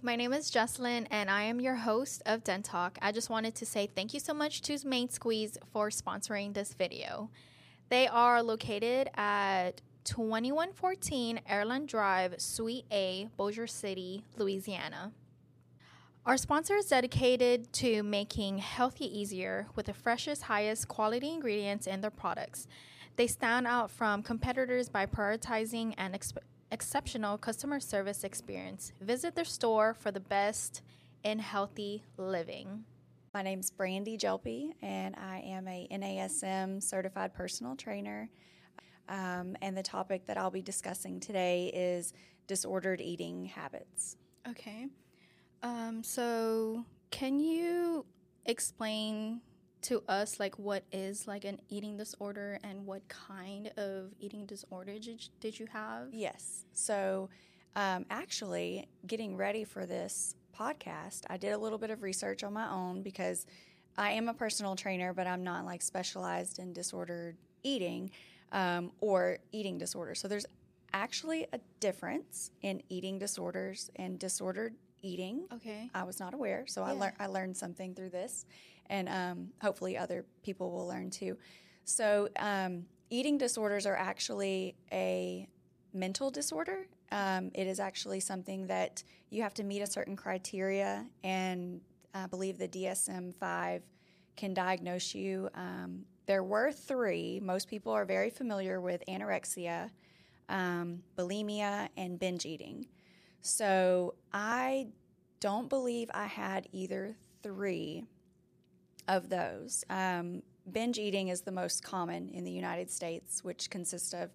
My name is Jocelyn, and I am your host of Den Talk. I just wanted to say thank you so much to Main Squeeze for sponsoring this video. They are located at 2114 Airline Drive, Suite A, Bossier City, Louisiana. Our sponsor is dedicated to making healthy easier with the freshest, highest quality ingredients in their products. They stand out from competitors by prioritizing and exceptional customer service experience. Visit their store for the best in healthy living. My name's Brandy Gelpi, and I am a NASM certified personal trainer. Um, and the topic that I'll be discussing today is disordered eating habits. Okay. Um, so, can you explain to us like what is like an eating disorder and what kind of eating disorder did, did you have? Yes. So, um, actually, getting ready for this podcast, I did a little bit of research on my own because I am a personal trainer, but I'm not like specialized in disordered eating um, or eating disorders. So, there's actually a difference in eating disorders and disordered eating. Okay. I was not aware, so I, Yeah. lear- I learned something through this, and um, hopefully other people will learn too. So, um, eating disorders are actually a mental disorder. Um, it is actually something that you have to meet a certain criteria, and I believe the DSM 5 can diagnose you. Um, there were three. Most people are very familiar with anorexia, um, bulimia, and binge eating. So I don't believe I had either three of those. Um, binge eating is the most common in the United States, which consists of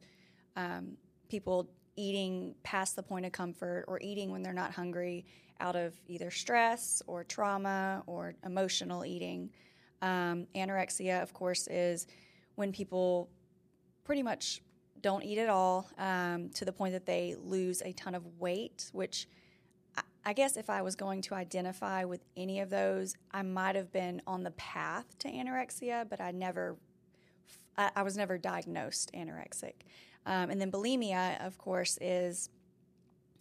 um, people eating past the point of comfort or eating when they're not hungry out of either stress or trauma or emotional eating. Um, anorexia, of course, is when people pretty much don't eat at all um, to the point that they lose a ton of weight, which I- guess if I was going to identify with any of those, I might have been on the path to anorexia, but I never, I, I was never diagnosed anorexic. Um, and then bulimia, of course, is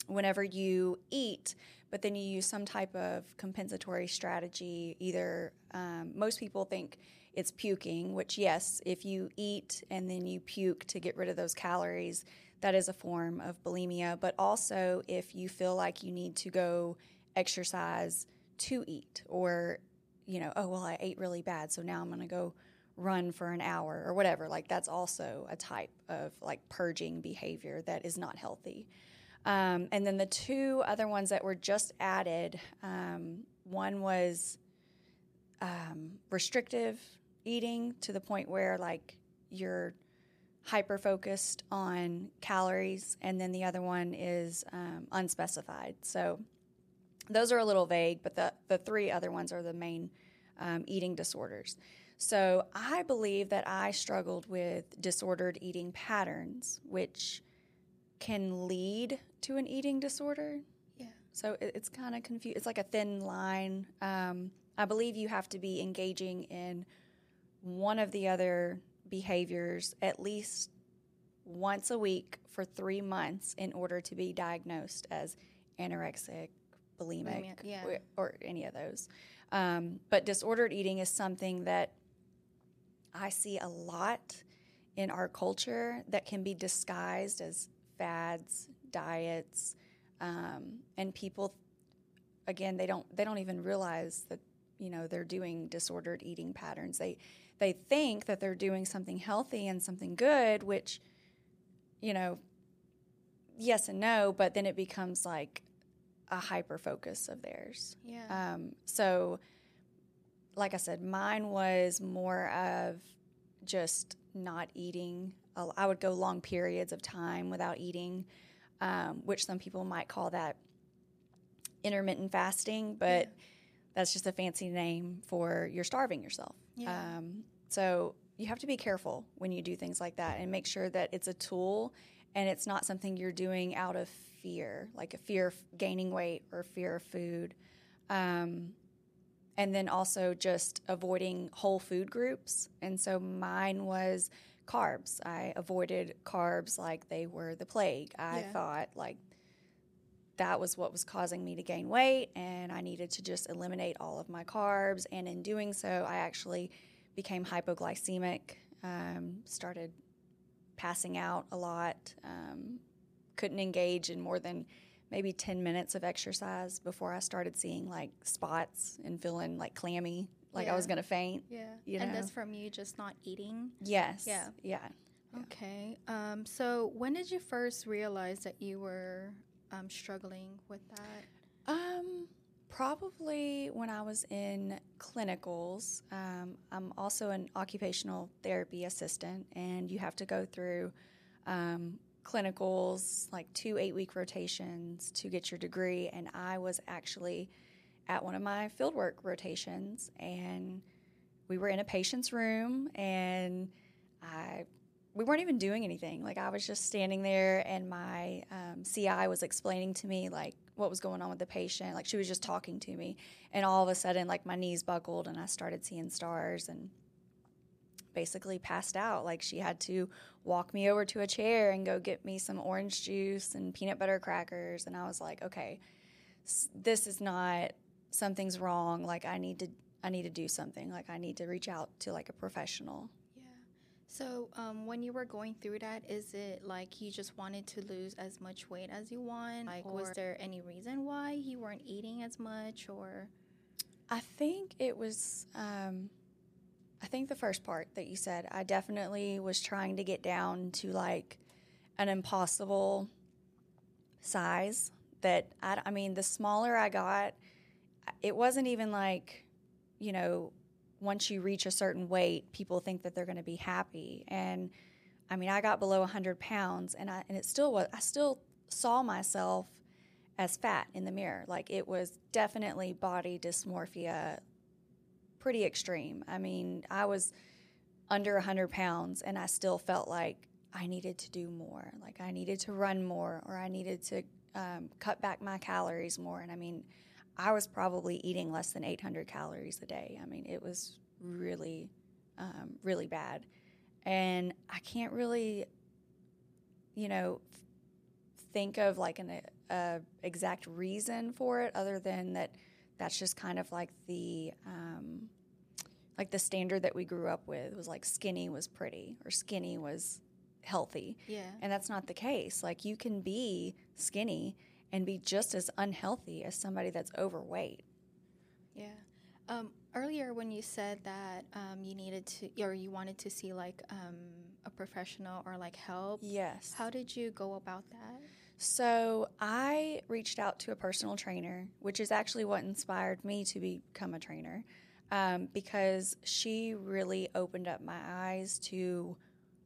whenever you eat, but then you use some type of compensatory strategy. Either um, most people think it's puking, which, yes, if you eat and then you puke to get rid of those calories, that is a form of bulimia. But also, if you feel like you need to go exercise to eat, or, you know, oh, well, I ate really bad, so now I'm going to go run for an hour or whatever, like that's also a type of like purging behavior that is not healthy. Um, and then the two other ones that were just added um, one was um, restrictive eating to the point where like you're hyper focused on calories, and then the other one is um, unspecified. So those are a little vague, but the, the three other ones are the main um, eating disorders. So I believe that I struggled with disordered eating patterns, which can lead to an eating disorder. Yeah. So it, it's kind of confused. It's like a thin line. Um, I believe you have to be engaging in one of the other behaviors at least once a week for three months in order to be diagnosed as anorexic, bulimic, yeah. or, or any of those. Um, but disordered eating is something that I see a lot in our culture that can be disguised as fads, diets, um, and people. Again, they don't they don't even realize that you know they're doing disordered eating patterns. They they think that they're doing something healthy and something good, which you know, yes and no, but then it becomes like a hyper focus of theirs. Yeah. Um, so, like I said, mine was more of just not eating. I would go long periods of time without eating, um, which some people might call that intermittent fasting, but that's just a fancy name for you're starving yourself. Yeah. Um, so you have to be careful when you do things like that and make sure that it's a tool and it's not something you're doing out of fear, like a fear of gaining weight or fear of food. Um, and then also just avoiding whole food groups. And so mine was carbs. I avoided carbs like they were the plague. I Yeah. thought like that was what was causing me to gain weight, and I needed to just eliminate all of my carbs. And in doing so, I actually became hypoglycemic, um, started passing out a lot, um, couldn't engage in more than maybe 10 minutes of exercise before I started seeing like spots and feeling like clammy, like I was going to faint. Yeah. You and know? that's from you just not eating. Yes. Yeah. Yeah. Yeah. Okay. Um, so when did you first realize that you were um, struggling with that? Um, probably when I was in clinicals. Um, I'm also an occupational therapy assistant, and you have to go through um, clinicals, like two eight week rotations to get your degree. And I was actually at one of my fieldwork rotations, and we were in a patient's room, and I we weren't even doing anything. Like I was just standing there, and my um, CI was explaining to me like what was going on with the patient. Like she was just talking to me, and all of a sudden, like my knees buckled, and I started seeing stars, and basically passed out. Like she had to walk me over to a chair and go get me some orange juice and peanut butter crackers, and I was like, okay, this is not something's wrong. Like I need to. I need to do something. Like I need to reach out to like a professional. So um, when you were going through that, is it like you just wanted to lose as much weight as you want? Like, was there any reason why you weren't eating as much, or? I think it was. Um, I think the first part that you said. I definitely was trying to get down to like an impossible size. That I, I mean, the smaller I got, it wasn't even like, you know, once you reach a certain weight, people think that they're going to be happy. And I mean, I got below 100 pounds, and I and it still was. I still saw myself as fat in the mirror. Like it was definitely body dysmorphia, pretty extreme. I mean, I was under 100 pounds and I still felt like I needed to do more. Like I needed to run more or I needed to um, cut back my calories more. And I mean, I was probably eating less than 800 calories a day. I mean, it was really, um, really bad. And I can't really, you know, think of like an uh, exact reason for it other than that that's just kind of like the um, like the standard that we grew up with was like skinny was pretty or skinny was healthy Yeah. and that's not the case like you can be skinny and be just as unhealthy as somebody that's overweight Yeah. Um, earlier, when you said that um, you needed to, or you wanted to see like um, a professional or like help, yes how did you go about that? So I reached out to a personal trainer, which is actually what inspired me to become a trainer, um, because she really opened up my eyes to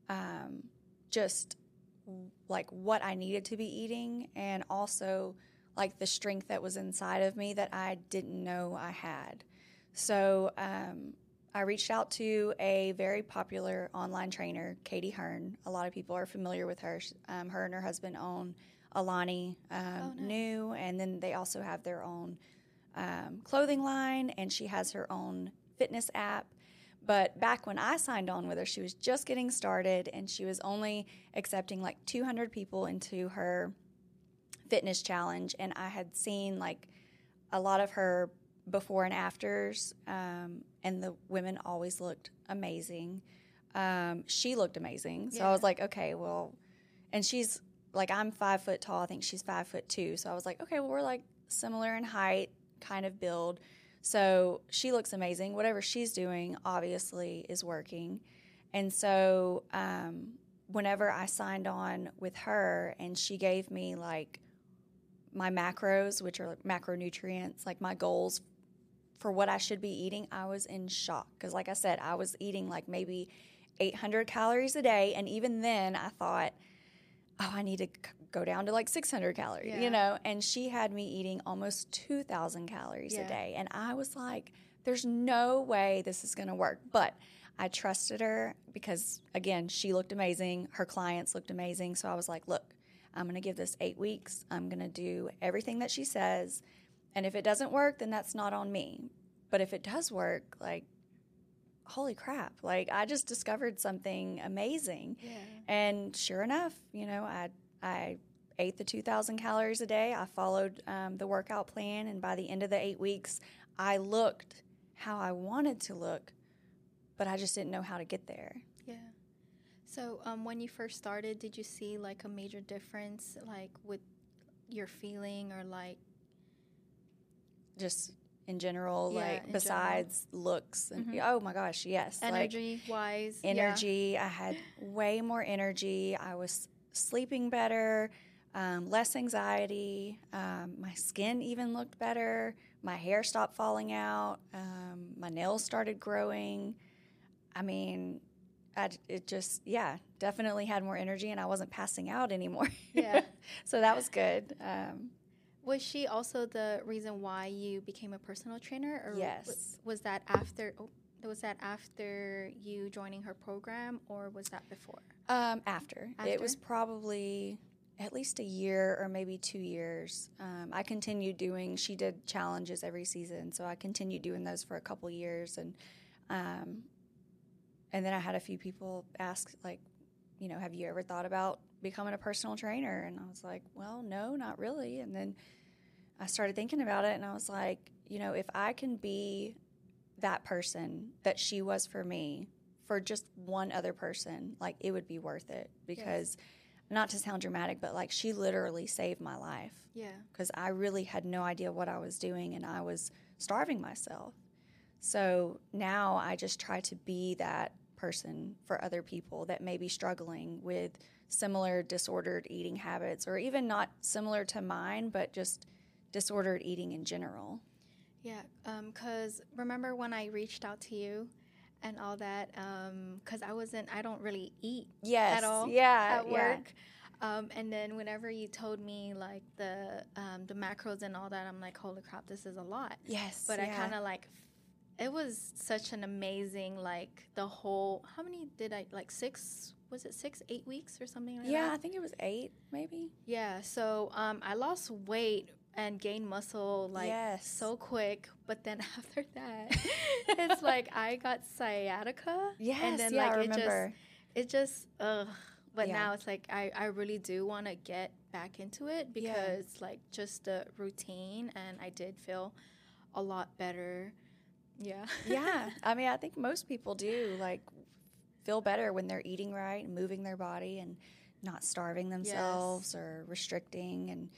um, just like what I needed to be eating, and also like the strength that was inside of me that I didn't know I had. So um, I reached out to a very popular online trainer, Katy Hearn. A lot of people are familiar with her. Um, her and her husband own Alani um, Oh, nice. Nu, and then they also have their own um, clothing line, and she has her own fitness app. But back when I signed on with her, she was just getting started, and she was only accepting like 200 people into her fitness challenge. And I had seen like a lot of her before and afters, um, and the women always looked amazing. Um, she looked amazing, so I was like, okay, well, and she's like, I'm five foot tall. I think she's five foot two. So I was like, okay, well, we're like similar in height, kind of build. So she looks amazing. Whatever she's doing, obviously, is working. And so, um, whenever I signed on with her, and she gave me like my macros, which are like macronutrients, like my goals for what I should be eating, I was in shock. Because, like I said, I was eating like maybe 800 calories a day. And even then, I thought, oh, I need to go down to like 600 calories, Yeah. you know? And she had me eating almost 2,000 calories Yeah. a day. And I was like, there's no way this is going to work. But I trusted her because, again, she looked amazing. Her clients looked amazing. So I was like, look, I'm going to give this eight weeks. I'm going to do everything that she says. And if it doesn't work, then that's not on me. But if it does work, like, holy crap, like I just discovered something amazing. Yeah. And sure enough, you know, I I ate the 2,000 calories a day. I followed um, the workout plan, and by the end of the eight weeks, I looked how I wanted to look, but I just didn't know how to get there. Yeah. So, um, when you first started, did you see like a major difference, like with your feeling or like, Just in general, Yeah, in like general. besides looks, and Mhm. oh my gosh, yes, like, energy wise? energy. I had way more energy. I was sleeping better, um, less anxiety. Um, my skin even looked better. My hair stopped falling out. Um, my nails started growing. I mean, I, it just, yeah, definitely had more energy and I wasn't passing out anymore. Yeah. so that was good. Um, Was she also the reason why you became a personal trainer, or Yes. was that after? Oh, was that after you joining her program, or was that before? Um, after. It was probably at least a year or maybe two years. Um, I continued doing. She did challenges every season, so I continued doing those for a couple years, and um, and then I had a few people ask like, you know, have you ever thought about becoming a personal trainer? And I was like, well, no, not really. And then I started thinking about it, and I was like, you know, if I can be that person that she was for me for just one other person, like it would be worth it because not to sound dramatic, but like she literally saved my life Yeah. because I really had no idea what I was doing and I was starving myself. So now I just try to be that person for other people that may be struggling with similar disordered eating habits or even not similar to mine, but just disordered eating in general. Yeah, because remember when I reached out to you and all that? Because I wasn't, I don't really eat Yes. at all Yeah. at yeah. work. Um, and then whenever you told me like the um, the macros and all that, I'm like, holy crap, this is a lot. Yes. But I kind of like, it was such an amazing like the whole. How many did I like six? Was it six, eight weeks or something like Yeah, that? I think it was eight, maybe. Yeah, so um, I lost weight and gain muscle like Yes. so quick, but then after that, it's like I got sciatica. Yes, and then yeah, like I it just remember. it just ugh. But Yeah. now it's like I I really do want to get back into it Yeah. because like just the routine, and I did feel a lot better. Yeah. yeah, I mean, I think most people do like feel better when they're eating right and moving their body and not starving themselves or restricting. And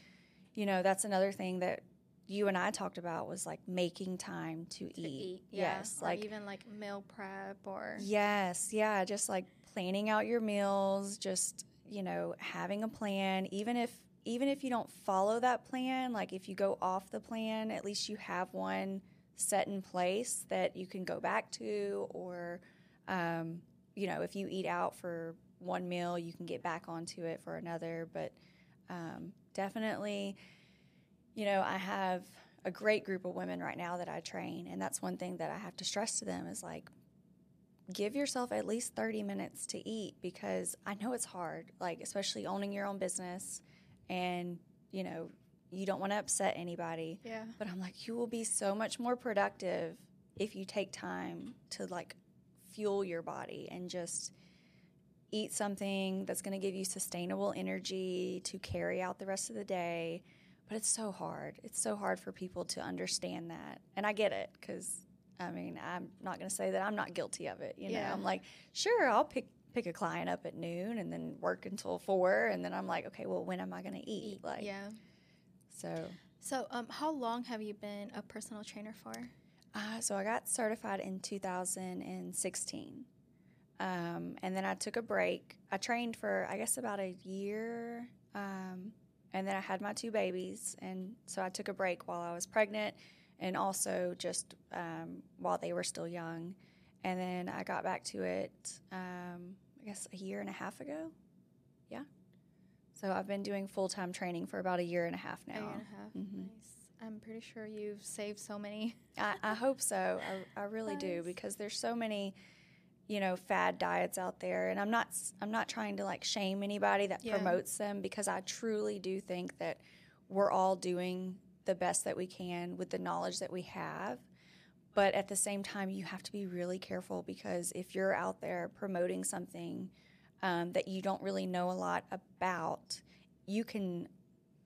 you know, that's another thing that you and I talked about was like making time to, to eat. eat. Yeah. Yes, or like even like meal prep or yes, yeah, just like planning out your meals, just you know, having a plan, even if even if you don't follow that plan, like if you go off the plan, at least you have one set in place that you can go back to, or um, you know, if you eat out for one meal, you can get back onto it for another. But um, definitely, you know, I have a great group of women right now that I train, and that's one thing that I have to stress to them is like, give yourself at least 30 minutes to eat because I know it's hard, like, especially owning your own business and, you know, you don't want to upset anybody. yeah. But I'm like, you will be so much more productive if you take time to like fuel your body and just eat something that's going to give you sustainable energy to carry out the rest of the day. But it's so hard. It's so hard for people to understand that. And I get it because I mean, I'm not going to say that I'm not guilty of it. You know, Yeah. I'm like, sure, I'll pick pick a client up at noon and then work until four, and then I'm like, okay, well, when am I going to eat? Like, yeah. so. So, um, how long have you been a personal trainer for? Uh, so I got certified in 2016. Um, and then I took a break. I trained for, I guess, about a year. Um, and then I had my two babies. And so I took a break while I was pregnant and also just um, while they were still young. And then I got back to it, um, I guess, a year and a half ago. Yeah. So I've been doing full time training for about a year and a half now. A year and a half. Mhm. Nice. I'm pretty sure you've saved so many. I, I hope so. I, I really do because there's so many, you know, fad diets out there, and I'm not I'm not trying to like shame anybody that Yeah. promotes them because I truly do think that we're all doing the best that we can with the knowledge that we have. But at the same time, you have to be really careful because if you're out there promoting something um, that you don't really know a lot about, you can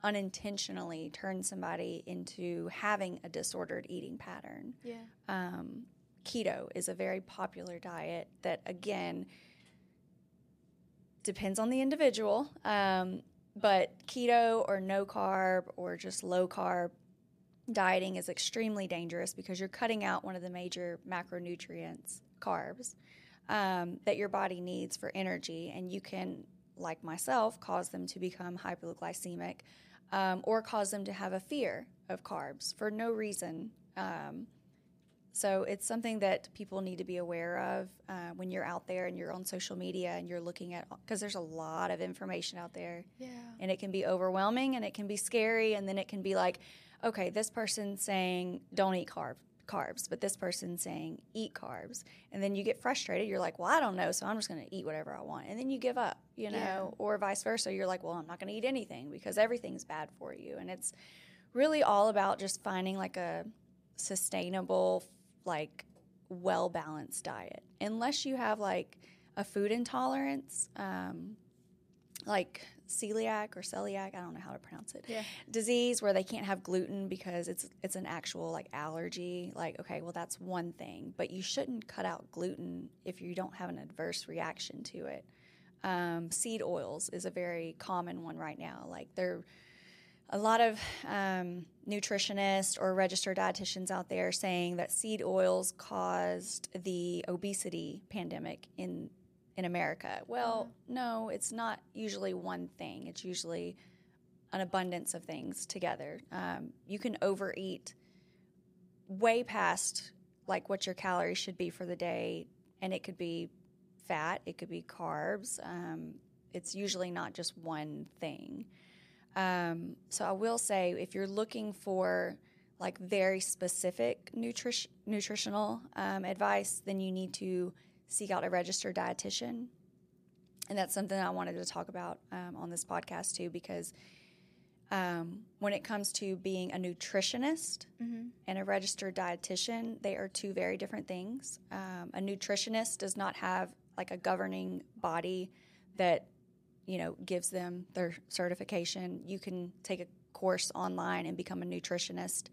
unintentionally turn somebody into having a disordered eating pattern. Yeah. Um, keto is a very popular diet that, again, depends on the individual. Um, but keto or no carb or just low carb dieting is extremely dangerous because you're cutting out one of the major macronutrients, carbs, um, that your body needs for energy. And you can, like myself, cause them to become hypoglycemic um, or cause them to have a fear of carbs for no reason. Um, so it's something that people need to be aware of uh, when you're out there and you're on social media and you're looking at because there's a lot of information out there. Yeah. and it can be overwhelming and it can be scary and then it can be like okay this person's saying don't eat carb carbs but this person's saying eat carbs. And then you get frustrated. You're like well i don't know so i'm just going to eat whatever i want. And then you give up you know? Yeah. or vice versa. You're like well i'm not going to eat anything because everything's bad for you. And it's really all about just finding like a sustainable like well balanced diet. Unless you have like a food intolerance um, like celiac or celiac i don't know how to pronounce it Yeah. disease where they can't have gluten because it's it's an actual like allergy like okay well that's one thing. But you shouldn't cut out gluten if you don't have an adverse reaction to it. Um, seed oils is a very common one right now. Like they're a lot of um, nutritionists or registered dietitians out there saying that seed oils caused the obesity pandemic in in America. Well, no, it's not usually one thing. It's usually an abundance of things together. Um, you can overeat way past like what your calories should be for the day, and it could be fat, it could be carbs. Um, it's usually not just one thing. Um, so I will say, if you're looking for like very specific nutrition nutritional um, advice, then you need to seek out a registered dietitian, and that's something I wanted to talk about um, on this podcast too, because um, when it comes to being a nutritionist Mm-hmm. and a registered dietitian, they are two very different things. Um, a nutritionist does not have like a governing body that you know gives them their certification. You can take a course online and become a nutritionist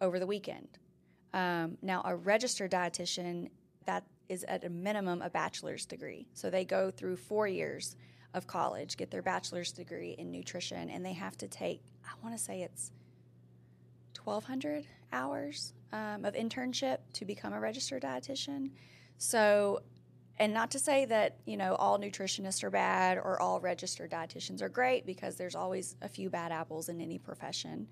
over the weekend. Um, now, a registered dietitian that is at a minimum a bachelor's degree, so they go through four years of college, get their bachelor's degree in nutrition, and they have to take I want to say it's 1,200 hours um, of internship to become a registered dietitian. So, and not to say that, you know, all nutritionists are bad or all registered dietitians are great because there's always a few bad apples in any profession.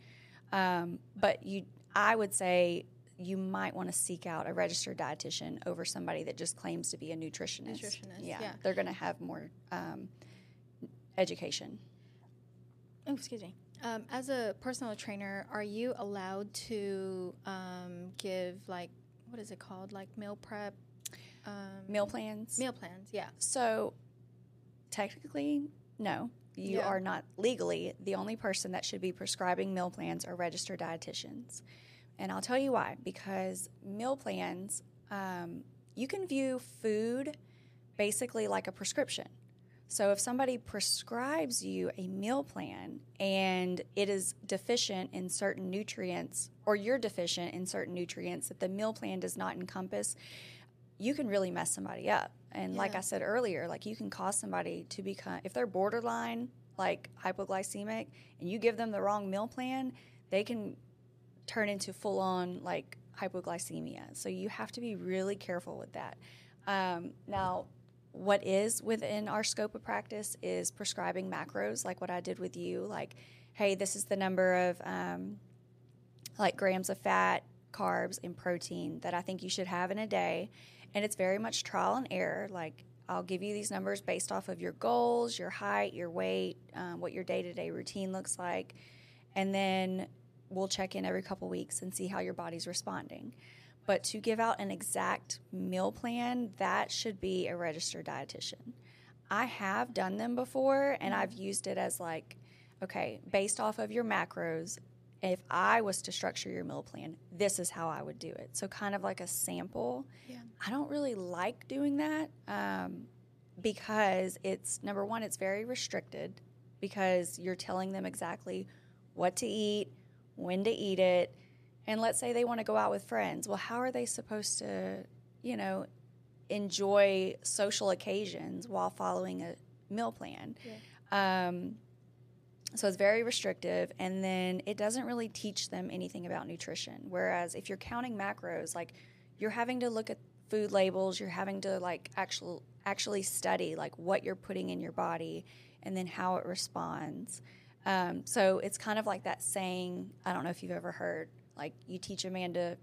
Um, but you, I would say you might want to seek out a registered dietitian over somebody that just claims to be a nutritionist. Nutritionist, yeah, yeah. they're going to have more um, education. Oh, excuse me. Um, as a personal trainer, are you allowed to um, give like what is it called, like meal prep, um, Meal plans. meal plans? Yeah. So, technically, no. You Yeah. are not legally the only person that should be prescribing meal plans are registered dietitians. And I'll tell you why. Because meal plans, um, you can view food basically like a prescription. So if somebody prescribes you a meal plan and it is deficient in certain nutrients, or you're deficient in certain nutrients that the meal plan does not encompass, you can really mess somebody up. And like I said earlier, like you can cause somebody to become, if they're borderline, like hypoglycemic, and you give them the wrong meal plan, they can turn into full on like hypoglycemia. So you have to be really careful with that. Um, now, what is within our scope of practice is prescribing macros, like what I did with you. Like, hey, this is the number of um, like grams of fat, carbs, and protein that I think you should have in a day. And it's very much trial and error. Like, I'll give you these numbers based off of your goals, your height, your weight, um, what your day to day routine looks like. And then we'll check in every couple weeks and see how your body's responding. But to give out an exact meal plan, that should be a registered dietitian. I have done them before and I've used it as like, okay, based off of your macros, if I was to structure your meal plan, this is how I would do it. So, kind of like a sample. Yeah. I don't really like doing that um, because it's number one, it's very restricted because you're telling them exactly what to eat, when to eat it. And let's say they want to go out with friends. Well, how are they supposed to, you know, enjoy social occasions while following a meal plan? Yeah. Um, so it's very restrictive, and then it doesn't really teach them anything about nutrition. Whereas if you're counting macros, like you're having to look at food labels, you're having to like actual actually study like what you're putting in your body, and then how it responds. Um, so it's kind of like that saying. I don't know if you've ever heard like you teach a man to,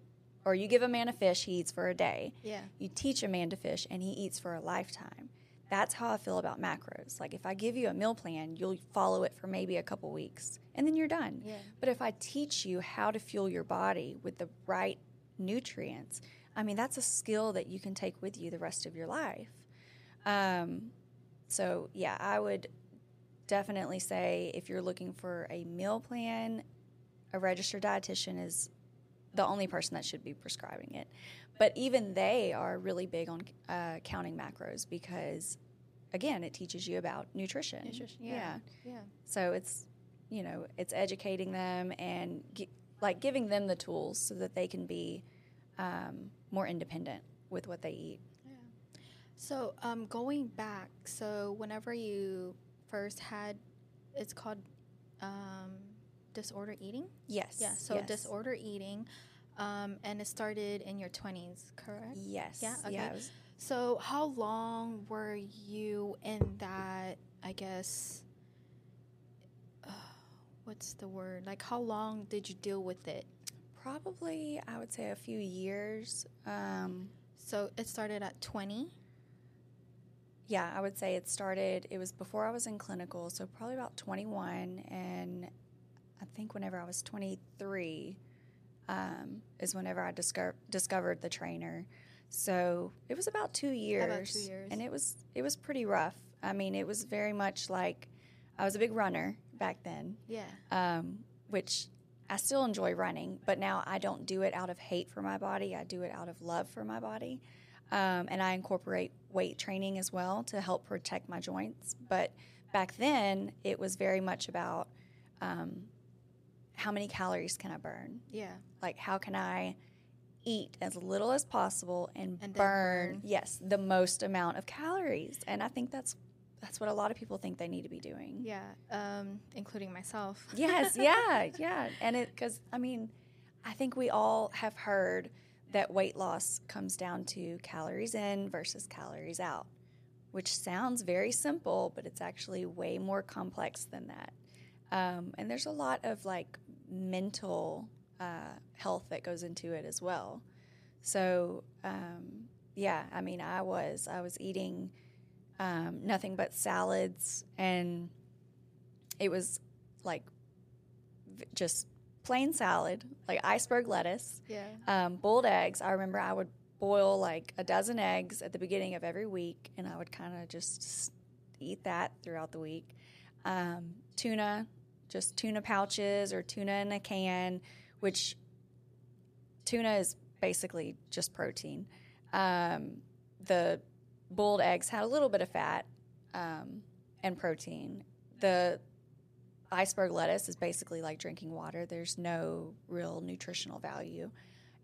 or you give a man a fish, he eats for a day. Yeah. You teach a man to fish, and he eats for a lifetime that's how I feel about macros. Like if I give you a meal plan, you'll follow it for maybe a couple weeks and then you're done. Yeah. But if I teach you how to fuel your body with the right nutrients, I mean, that's a skill that you can take with you the rest of your life. Um, so, yeah, I would definitely say if you're looking for a meal plan, a registered dietitian is the only person that should be prescribing it. But even they are really big on uh, counting macros because, again, it teaches you about nutrition. Nutrition, yeah. Yeah. So it's, you know, it's educating them and gi- like giving them the tools so that they can be um, more independent with what they eat. Yeah. So, um, going back, so whenever you first had, it's called um, disorder eating. Yes. Yeah. So yes. disorder eating, um, and it started in your twenties, correct? Yes. Yeah, okay. Yeah. was- So, how long were you in that? I guess. Uh, what's the word? Like, how long did you deal with it? probably, I would say, a few years. Um, So it started at twenty. yeah, I would say it started, it was before I was in clinical, so probably about 21. And I think whenever I was 23 um, is whenever I discover, discovered the trainer. So it was about two years. years. And it was, it was pretty rough. I mean, it was very much like I was a big runner back then, Yeah. um, which I still enjoy running, but now I don't do it out of hate for my body. I do it out of love for my body. Um, and I incorporate weight training as well to help protect my joints. But back then, it was very much about um, how many calories can I burn? Yeah. Like, how can I eat as little as possible and, And burn, burn. yes, the most amount of calories? And I think that's that's what a lot of people think they need to be doing. Yeah. Um, including myself. Yes, yeah, yeah. And it, because, I mean, I think we all have heard that weight loss comes down to calories in versus calories out, which sounds very simple, but it's actually way more complex than that. Um, and there's a lot of like mental uh, health that goes into it as well. So, um, yeah, I mean, I was, I was eating um, nothing but salads and it was like v- just plain salad, like iceberg lettuce, Yeah. um, boiled eggs. I remember I would boil like a dozen eggs at the beginning of every week, and I would kind of just eat that throughout the week. Um, tuna, just tuna pouches or tuna in a can, which tuna is basically just protein. Um, the boiled eggs had a little bit of fat um, and protein. The iceberg lettuce is basically like drinking water. There's no real nutritional value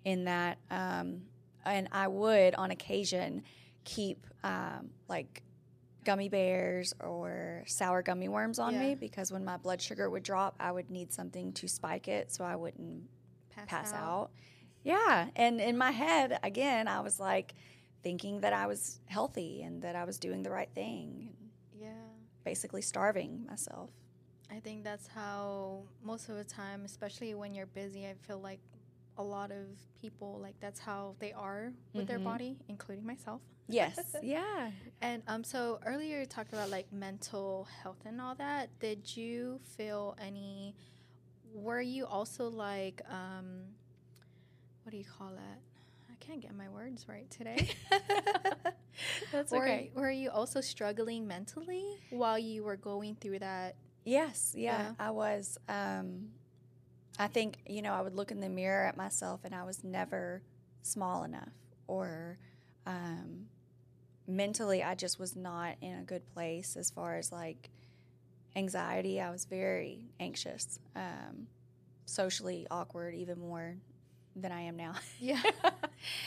in that. Um, and I would, on occasion, keep um, like gummy bears or sour gummy worms on Yeah. me because when my blood sugar would drop, I would need something to spike it so I wouldn't Pass, pass out. Yeah. And in my head, again, I was like thinking that I was healthy and that I was doing the right thing, Yeah. basically starving myself. I think that's how most of the time, especially when you're busy, I feel like a lot of people like that's how they are with their Mhm. body, including myself. Yes. yeah. And um, so earlier you talked about like mental health and all that. Did you feel any? Were you also like um, what do you call it? I can't get my words right today. That's were, okay. were you also struggling mentally while you were going through that? Yes, yeah, Yeah. I was. Um, I think, you know, I would look in the mirror at myself and I was never small enough or um, mentally, I just was not in a good place as far as like anxiety. I was very anxious, um, socially awkward, even more than I am now. Yeah,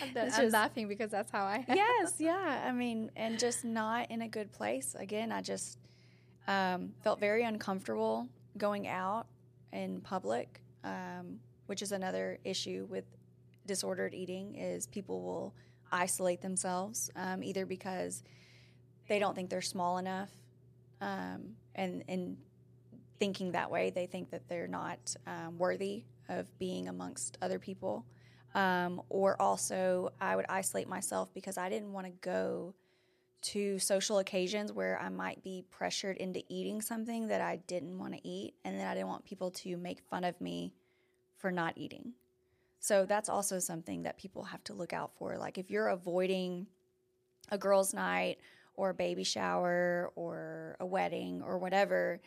I'm, It's I'm laughing because that's how I. am. yes, yeah. I mean, and just not in a good place. Again, I just um, felt very uncomfortable going out in public, um, which is another issue with disordered eating. Is people will isolate themselves um, either because they don't think they're small enough, um, and and thinking that way, they think that they're not um, worthy of being amongst other people. Um, or also, I would isolate myself because I didn't want to go to social occasions where I might be pressured into eating something that I didn't want to eat, and then I didn't want people to make fun of me for not eating. So that's also something that people have to look out for. Like if you're avoiding a girls' night or a baby shower or a wedding or whatever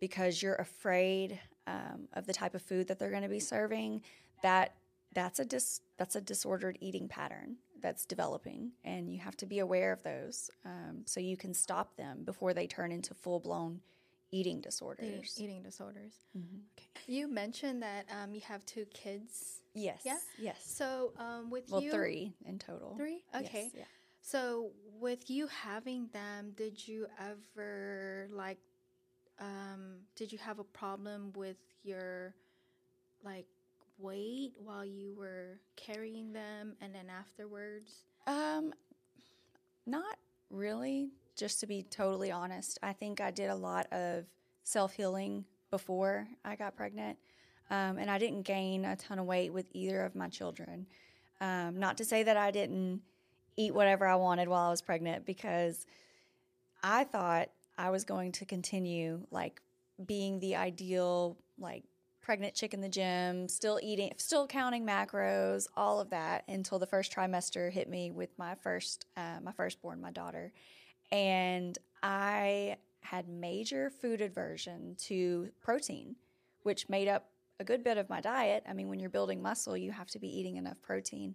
because you're afraid um, of the type of food that they're going to be serving, that that's a dis- that's a disordered eating pattern that's developing, and you have to be aware of those um, so you can stop them before they turn into full blown eating disorders. eating disorders. Mhm. Okay. You mentioned that um, you have two kids. Yes. Yeah? Yes. So um, with Well, you, three in total. Three. Yes, Okay. yeah. So with you having them, did you ever like um did you have a problem with your like weight while you were carrying them and then afterwards? Um, not really. Just to be totally honest, I think I did a lot of self healing before I got pregnant, um, and I didn't gain a ton of weight with either of my children. Um, not to say that I didn't eat whatever I wanted while I was pregnant, because I thought I was going to continue like being the ideal like pregnant chick in the gym, still eating, still counting macros, all of that until the first trimester hit me with my first, uh, my firstborn, my daughter, and I had major food aversion to protein, which made up a good bit of my diet. I mean, when you're building muscle, you have to be eating enough protein.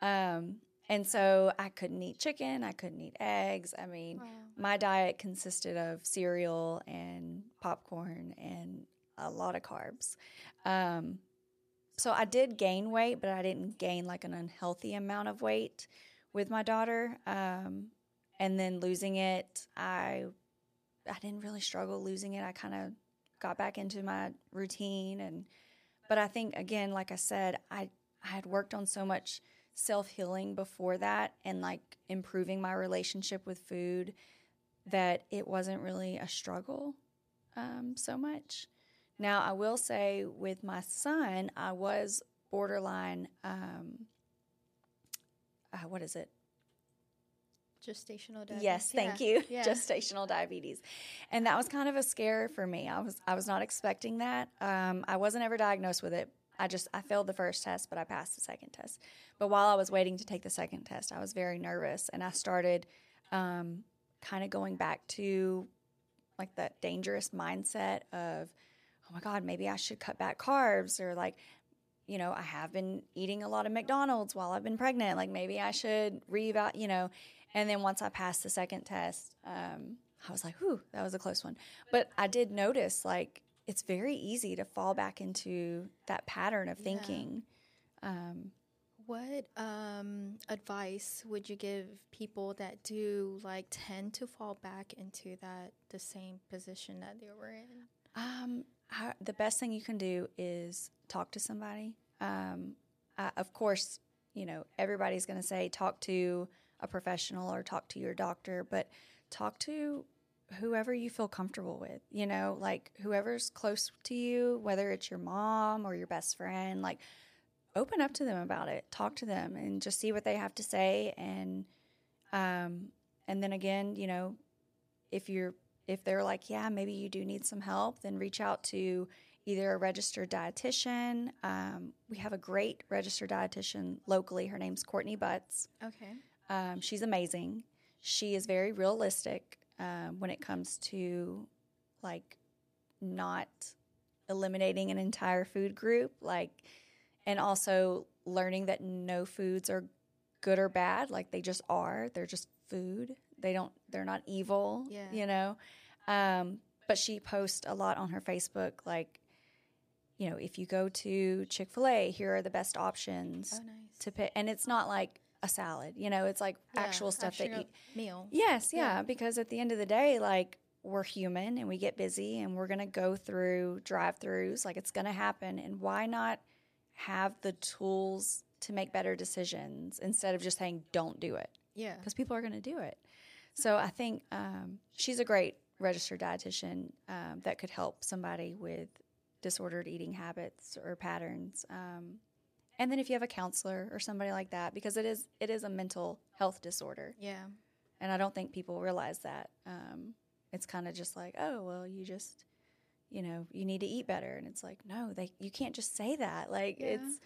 Um, and so I couldn't eat chicken, I couldn't eat eggs. I mean, my diet consisted of cereal and popcorn and a lot of carbs. Um, so I did gain weight, but I didn't gain like an unhealthy amount of weight with my daughter. Um, and then losing it, I I didn't really struggle losing it. I kind of got back into my routine and but I think again, like I said, I I had worked on so much self healing before that and like improving my relationship with food that it wasn't really a struggle um, so much. Now, I will say with my son, I was borderline, um, uh, what is it? Gestational diabetes. Yes, thank Yeah, you. Yeah. Gestational diabetes, and that was kind of a scare for me. I was I was not expecting that. Um, I wasn't ever diagnosed with it. I just I failed the first test, but I passed the second test. But while I was waiting to take the second test, I was very nervous, and I started um, kind of going back to like that dangerous mindset of, oh my God, maybe I should cut back carbs, or like you know, I have been eating a lot of McDonald's while I've been pregnant. Like maybe I should reevaluate, you know. And then once I passed the second test, um, I was like, whew, that was a close one. But I did notice like it's very easy to fall back into that pattern of Yeah. thinking. Um, What um, advice would you give people that do like tend to fall back into that the same position that they were in? Um, I, the best thing you can do is talk to somebody. Um, I, of course, you know everybody's going to say talk to a professional or talk to your doctor, but talk to whoever you feel comfortable with. You know, like whoever's close to you, whether it's your mom or your best friend. Like, open up to them about it, talk to them, and just see what they have to say. And um, and then again, you know, if you're if they're like, yeah, maybe you do need some help, then reach out to either a registered dietitian. Um, we have a great registered dietitian locally. Her name's Courtney Butts. Okay. Um, she's amazing. She is very realistic um, when it comes to like not eliminating an entire food group, like, and also learning that no foods are good or bad. Like they just are. They're just food. They don't. They're not evil. Yeah. You know. Um, but she posts a lot on her Facebook, like, you know, if you go to Chick Fil A, here are the best options Oh, nice. to pick, and it's not like a salad. You know, it's like Yeah, actual stuff that you. meal. Yes, yeah, Yeah. because at the end of the day, like we're human and we get busy and we're going to go through drive-throughs, like it's going to happen and why not have the tools to make better decisions instead of just saying don't do it Yeah. because people are going to do it. So I think um, she's a great registered dietitian um, that could help somebody with disordered eating habits or patterns. Um, and then if you have a counselor or somebody like that, because it is it is a mental health disorder, Yeah. and I don't think people realize that. Um, it's kind of just like, oh well, you just you know you need to eat better, and it's like no, they you can't just say that. Like Yeah. it's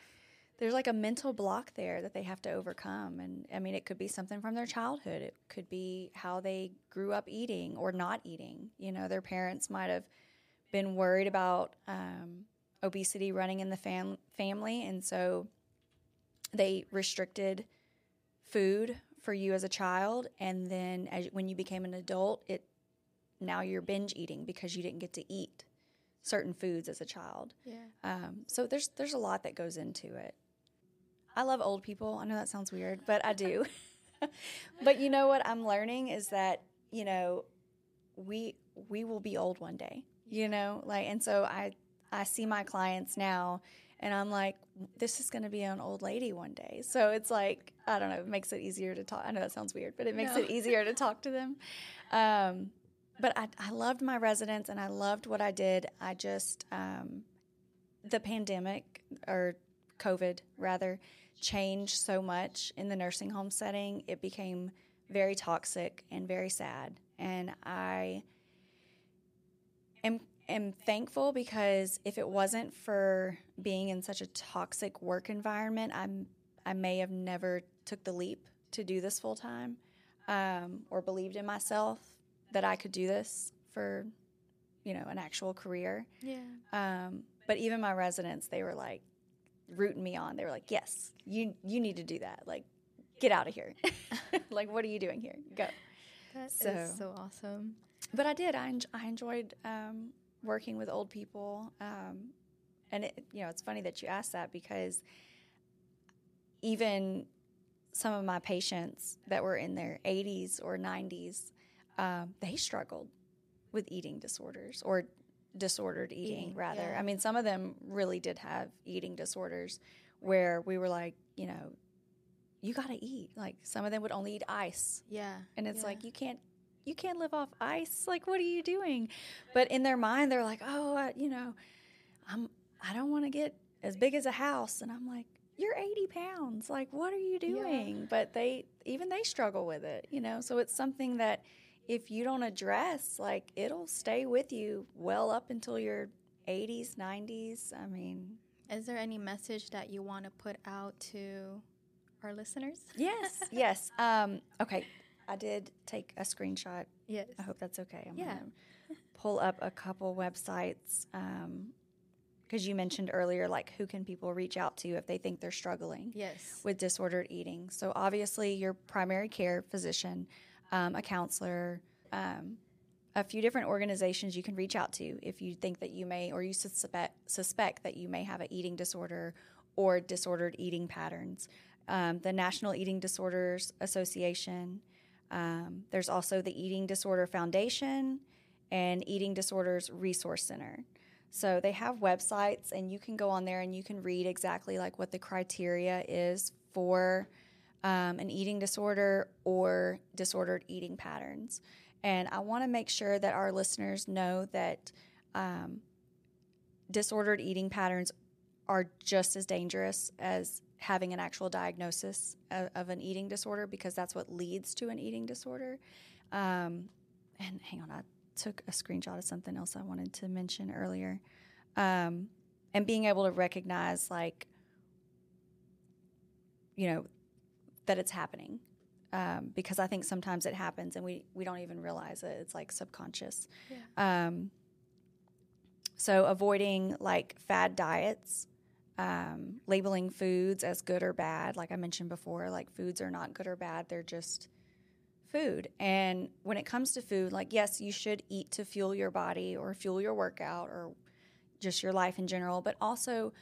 there's like a mental block there that they have to overcome and i mean it could be something from their childhood it could be how they grew up eating or not eating you know their parents might have been worried about um, obesity running in the fam- family and so they restricted food for you as a child and then as, when you became an adult it now you're binge eating because you didn't get to eat certain foods as a child Yeah. um, so there's there's a lot that goes into it. I love old people. I know that sounds weird, but I do. but you know what I'm learning is that you know we we will be old one day. You know, like and so I I see my clients now, and I'm like, this is going to be an old lady one day. So it's like I don't know. It makes it easier to talk. I know that sounds weird, but it makes No. it easier to talk to them. Um, but I, I loved my residents and I loved what I did. I just um, the pandemic or COVID rather changed so much in the nursing home setting. It became very toxic and very sad. And I am am thankful because if it wasn't for being in such a toxic work environment, I'm I may have never took the leap to do this full time um, or believed in myself that I could do this for you know an actual career. Yeah. Um, but even my residents, they were like rooting me on. They were like, "Yes, you you need to do that. Like, get out of here. like, what are you doing here? Go." That is So- so awesome. But I did. I en- I enjoyed um, working with old people. Um, and it, you know, it's funny that you asked that because even some of my patients that were in their 80s or 90s, um, they struggled with eating disorders or disordered eating, Eating, rather. yeah. I mean, some of them really did have eating disorders where we were like, you know, you got to eat. Like some of them would only eat ice Yeah. and it's yeah. like you can't you can't live off ice like what are you doing but in their mind they're like oh I, you know i'm i don't want to get as big as a house and i'm like you're 80 pounds like what are you doing but they even they struggle with it you know so it's something that if you don't address like it'll stay with you well up until your 80s 90s i mean Is there any message that you want to put out to our listeners? yes yes um okay i did take a screenshot Yes. I hope that's okay. I'm Yeah. gonna pull up a couple websites because you mentioned earlier, like who can people reach out to if they think they're struggling Yes. with disordered eating. So obviously, your primary care physician, um, a counselor, um, a few different organizations you can reach out to if you think that you may or you suspect suspect that you may have an eating disorder or disordered eating patterns. Um, the National Eating Disorders Association. Um, there's also the Eating Disorder Foundation and Eating Disorders Resource Center. So they have websites, and you can go on there and you can read exactly like what the criteria is for um, an eating disorder or disordered eating patterns. And I want to make sure that our listeners know that um, disordered eating patterns are just as dangerous as having an actual diagnosis of, of an eating disorder because that's what leads to an eating disorder. Um, and hang on, I took a screenshot of something else I wanted to mention earlier. Um, and being able to recognize, like, you know, that it's happening. Um, because I think sometimes it happens and we, we don't even realize it. It's like subconscious. Yeah. Um, so avoiding like fad diets, um, labeling foods as good or bad. Like I mentioned before, like foods are not good or bad; they're just food. And when it comes to food, like yes, you should eat to fuel your body or fuel your workout or just your life in general, but also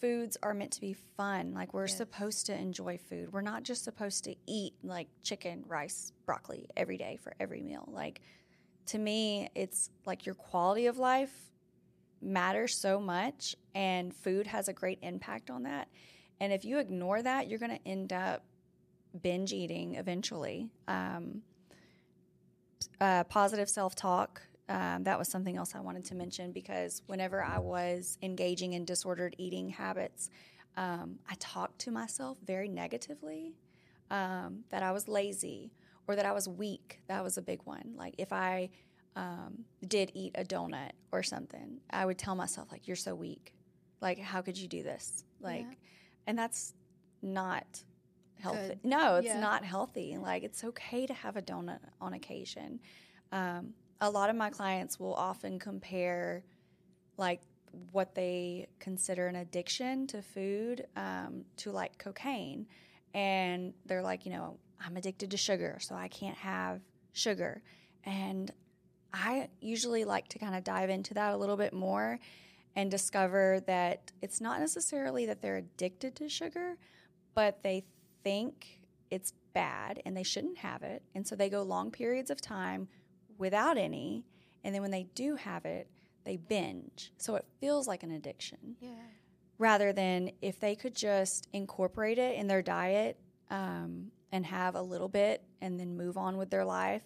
foods are meant to be fun. Like we're Yes. supposed to enjoy food. We're not just supposed to eat like chicken, rice, broccoli every day for every meal. Like to me, it's like your quality of life matters so much and food has a great impact on that. And if you ignore that, you're going to end up binge eating eventually. Um, uh, positive self talk. Um, that was something else I wanted to mention because whenever I was engaging in disordered eating habits, um, I talked to myself very negatively um, that I was lazy or that I was weak. That was a big one. Like if I um, did eat a donut or something, I would tell myself, like, you're so weak. Like, how could you do this? Like, Yeah. and that's not healthy. Good. No, it's Yeah. not healthy. Like, it's okay to have a donut on occasion. Um, a lot of my clients will often compare, like, what they consider an addiction to food um, to like cocaine. And they're like, you know, I'm addicted to sugar, so I can't have sugar. And I usually like to kind of dive into that a little bit more and discover that it's not necessarily that they're addicted to sugar, but they think it's bad and they shouldn't have it. And so they go long periods of time without any. And then when they do have it, they binge. So it feels like an addiction Yeah. rather than if they could just incorporate it in their diet um, and have a little bit and then move on with their life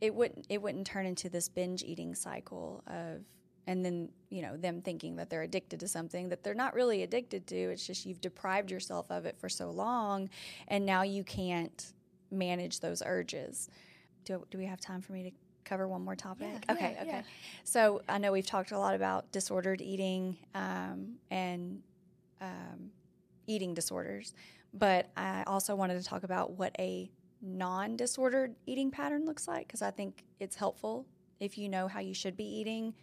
it wouldn't it wouldn't turn into this binge eating cycle of and then you know them thinking that they're addicted to something that they're not really addicted to it's just you've deprived yourself of it for so long and now you can't manage those urges do, do we have time for me to cover one more topic Yeah, okay yeah, okay yeah. so I know we've talked a lot about disordered eating um, and um, eating disorders, but I also wanted to talk about what a non disordered eating pattern looks like because I think it's helpful if you know how you should be eating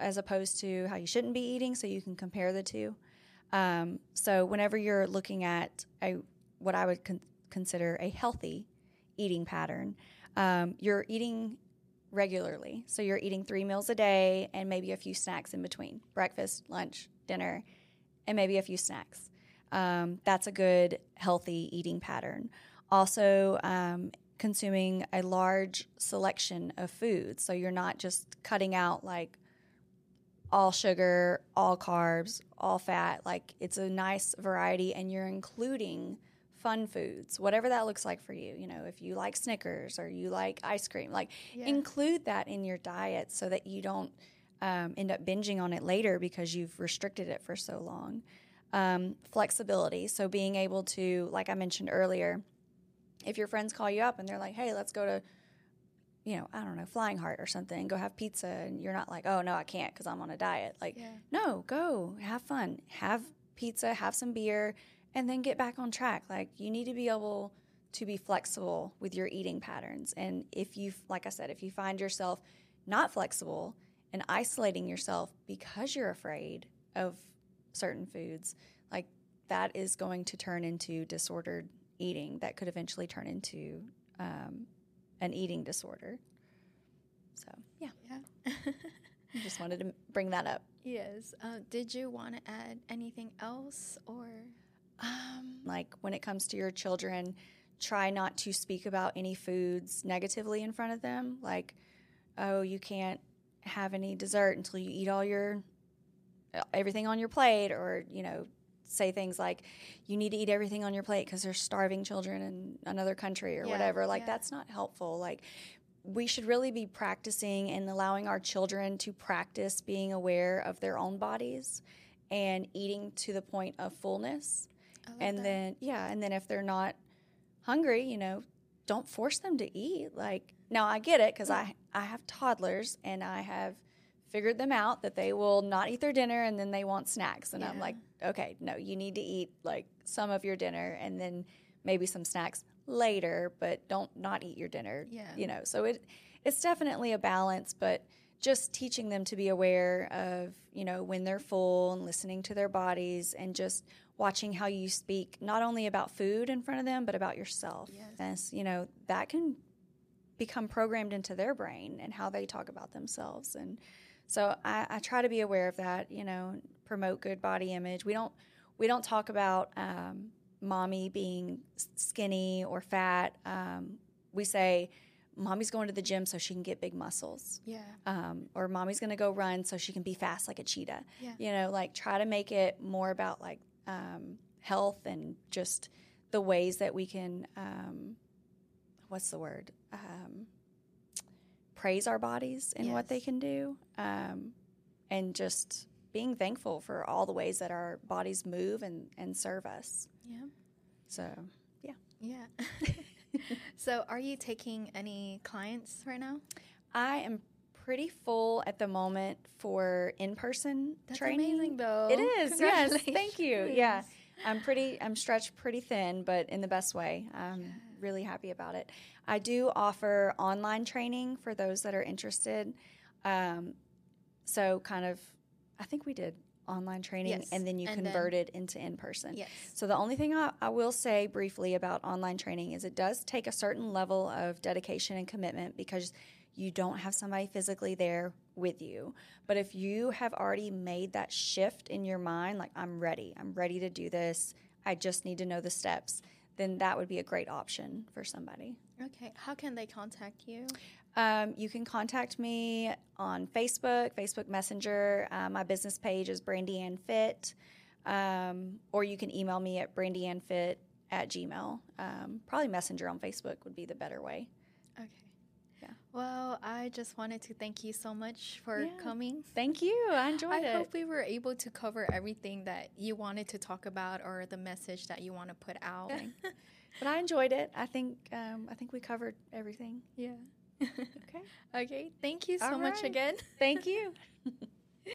as opposed to how you shouldn't be eating so you can compare the two. Um, so, whenever you're looking at a what I would con- consider a healthy eating pattern, um, you're eating regularly. So you're eating three meals a day and maybe a few snacks in between breakfast, lunch, dinner, and maybe a few snacks. Um, that's a good, healthy eating pattern. Also, um, consuming a large selection of foods. So you're not just cutting out like all sugar, all carbs, all fat. Like it's a nice variety, and you're including fun foods, whatever that looks like for you. You know, if you like Snickers or you like ice cream, like Yeah. include that in your diet so that you don't um, end up binging on it later because you've restricted it for so long. Um, flexibility. So being able to, like I mentioned earlier, if your friends call you up and they're like, hey, let's go to, you know, I don't know, Flying Heart or something go have pizza, and you're not like, oh, no, I can't because I'm on a diet. Like, Yeah. no, go have fun, have pizza, have some beer, and then get back on track. Like, you need to be able to be flexible with your eating patterns. And if you, like I said, if you find yourself not flexible and isolating yourself because you're afraid of certain foods, like that is going to turn into disordered eating that could eventually turn into um, an eating disorder. So, yeah, Yeah. I just wanted to bring that up. yes. Uh, did you want to add anything else or? Um, like when it comes to your children, try not to speak about any foods negatively in front of them. Like, oh, you can't have any dessert until you eat all your everything on your plate, or you know, say things like, you need to eat everything on your plate because there's starving children in another country or Yeah, whatever. Like, yeah. that's not helpful. Like. We should really be practicing and allowing our children to practice being aware of their own bodies and eating to the point of fullness. And that. then, yeah, and then if they're not hungry, you know, don't force them to eat. Like, now I get it because I, I have toddlers and I have figured them out that they will not eat their dinner and then they want snacks. And I'm like, okay, no, you need to eat like some of your dinner and then maybe some snacks later, but don't not eat your dinner. Yeah. You know, so it it's definitely a balance, but just teaching them to be aware of, you know, when they're full and listening to their bodies and just watching how you speak not only about food in front of them, but about yourself. Yes. As, you know, that can become programmed into their brain and how they talk about themselves. And so I, I try to be aware of that, you know, promote good body image. We don't we don't talk about um, mommy being skinny or fat. Um, we say mommy's going to the gym so she can get big muscles. Yeah. Um, or mommy's going to go run so she can be fast like a cheetah. Yeah. You know, like try to make it more about like um, health and just the ways that we can, um, what's the word? Um, praise our bodies and what they can do. Um, and just being thankful for all the ways that our bodies move and, and serve us. Yeah. So, yeah. Yeah. so, are you taking any clients right now? I am pretty full at the moment for in person That's training. amazing, though. It is, yes. Thank you. Yeah. I'm pretty I'm stretched pretty thin, but in the best way. I'm really happy about it. I do offer online training for those that are interested. Um, so kind of I think we did online training Yes, and then you and then- convert it into in person. Yes. So the only thing I, I will say briefly about online training is it does take a certain level of dedication and commitment because you don't have somebody physically there with you. But if you have already made that shift in your mind, like I'm ready, I'm ready to do this, I just need to know the steps, then that would be a great option for somebody. Okay. How can they contact you? Um, you can contact me on Facebook, Facebook Messenger. Uh, my business page is Brandy Ann Fit. Um, or you can email me at brandyannfit at gmail. Um, probably Messenger on Facebook would be the better way. Okay. Yeah. Well, I just wanted to thank you so much for Yeah. coming. Thank you. I enjoyed I it. hope we were able to cover everything that you wanted to talk about or the message that you want to put out. but I enjoyed it. I think um, I think we covered everything. yeah. Okay. okay. Thank you so All much right. again. Thank you.